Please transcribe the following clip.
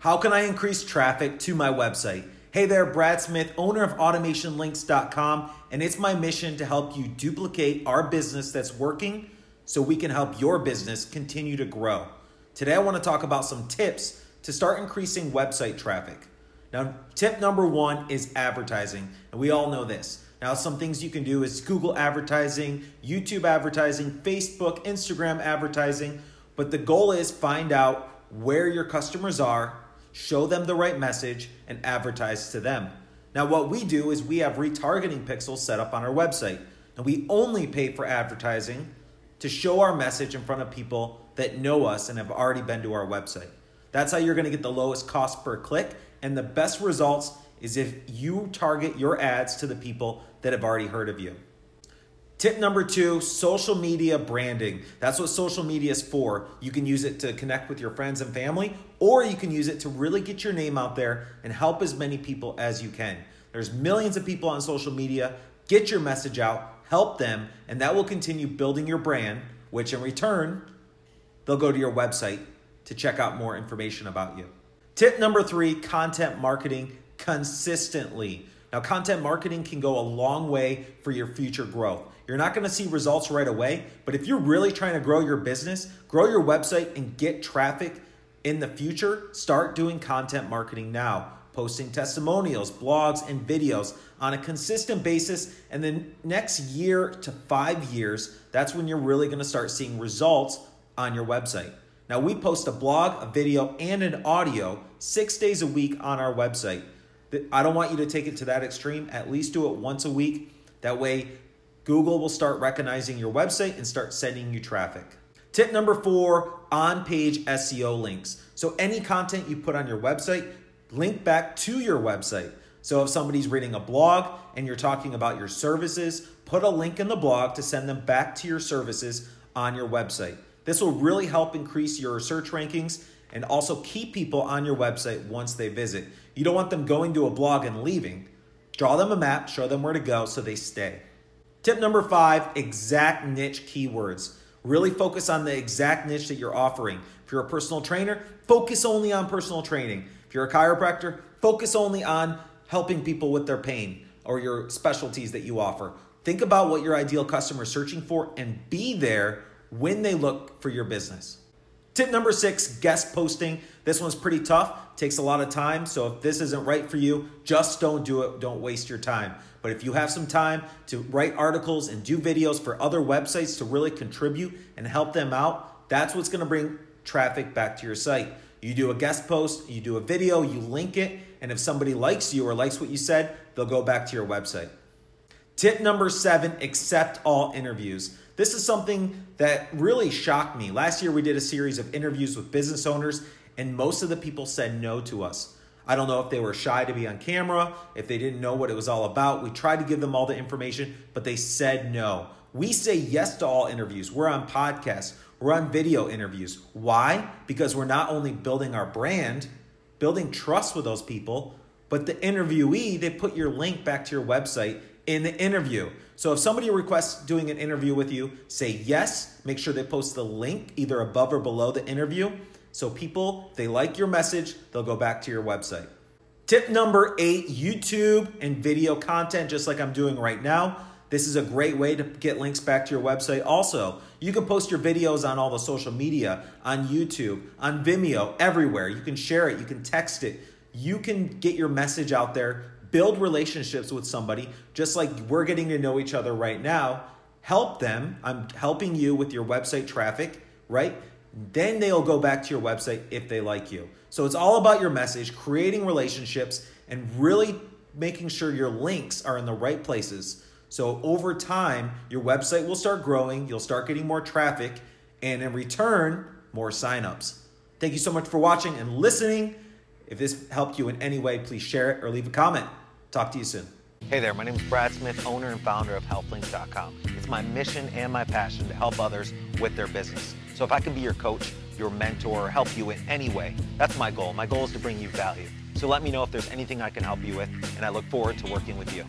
How can I increase traffic to my website? Hey there, Brad Smith, owner of AutomationLinks.com, and it's my mission to help you duplicate our business that's working so we can help your business continue to grow. Today, I want to talk about some tips to start increasing website traffic. Now, tip number one is advertising, and we all know this. Now, some things you can do is Google advertising, YouTube advertising, Facebook, Instagram advertising, but the goal is find out where your customers are, show them the right message, and advertise to them. Now, what we do is we have retargeting pixels set up on our website, and we only pay for advertising to show our message in front of people that know us and have already been to our website. That's how you're going to get the lowest cost per click and the best results is if you target your ads to the people that have already heard of you. Tip number two social media branding. That's what social media is for. You can use it to connect with your friends and family, or you can use it to really get your name out there and help as many people as you can. There's millions of people on social media. Get your message out, help them, and that will continue building your brand, which in return, they'll go to your website to check out more information about you. Tip number three content marketing consistently. Now, content marketing can go a long way for your future growth. You're not gonna see results right away, but if you're really trying to grow your business, grow your website, and get traffic in the future, start doing content marketing now. Posting testimonials, blogs, and videos on a consistent basis. And then next year to five years, that's when you're really gonna start seeing results on your website. Now, we post a blog, a video, and an audio six days a week on our website. I don't want you to take it to that extreme. At least do it once a week. That way, Google will start recognizing your website and start sending you traffic. Tip number four on page SEO links. So, any content you put on your website, link back to your website. So, if somebody's reading a blog and you're talking about your services, put a link in the blog to send them back to your services on your website. This will really help increase your search rankings and also keep people on your website once they visit. You don't want them going to a blog and leaving. Draw them a map, show them where to go so they stay. Tip number five exact niche keywords. Really focus on the exact niche that you're offering. If you're a personal trainer, focus only on personal training. If you're a chiropractor, focus only on helping people with their pain or your specialties that you offer. Think about what your ideal customer is searching for and be there when they look for your business. Tip number six guest posting. This one's pretty tough, takes a lot of time. So if this isn't right for you, just don't do it. Don't waste your time. But if you have some time to write articles and do videos for other websites to really contribute and help them out, that's what's to bring traffic back to your site. You do a guest post, you do a video, you link it, and if somebody likes you or likes what you said, they'll go back to your website. Tip number seven accept all interviews. This is something that really shocked me. Last year, we did a series of interviews with business owners, and most of the people said no to us. I don't know if they were shy to be on camera, if they didn't know what it was all about. We tried to give them all the information, but they said no. We say yes to all interviews. We're on podcasts, we're on video interviews. Why? Because we're not only building our brand, building trust with those people, but the interviewee, they put your link back to your website in the interview. So if somebody requests doing an interview with you, say yes. Make sure they post the link either above or below the interview. So people, they like your message, they'll go back to your website. Tip number eight YouTube and video content, just like I'm doing right now. This is a great way to get links back to your website. Also, you can post your videos on all the social media, on YouTube, on Vimeo, everywhere. You can share it, you can text it. You can get your message out there build relationships with somebody, just like we're getting to know each other right now. Help them. I'm helping you with your website traffic, right? Then they'll go back to your website if they like you. So it's all about your message, creating relationships, and really making sure your links are in the right places. So over time, your website will start growing, you'll start getting more traffic, and in return, more signups. Thank you so much for watching and listening. If this helped you in any way, please share it or leave a comment. Talk to you soon. Hey there, my name is Brad Smith, owner and founder of HealthLinks.com. It's my mission and my passion to help others with their business. So if I can be your coach, your mentor, or help you in any way, that's my goal. My goal is to bring you value. So let me know if there's anything I can help you with, and I look forward to working with you.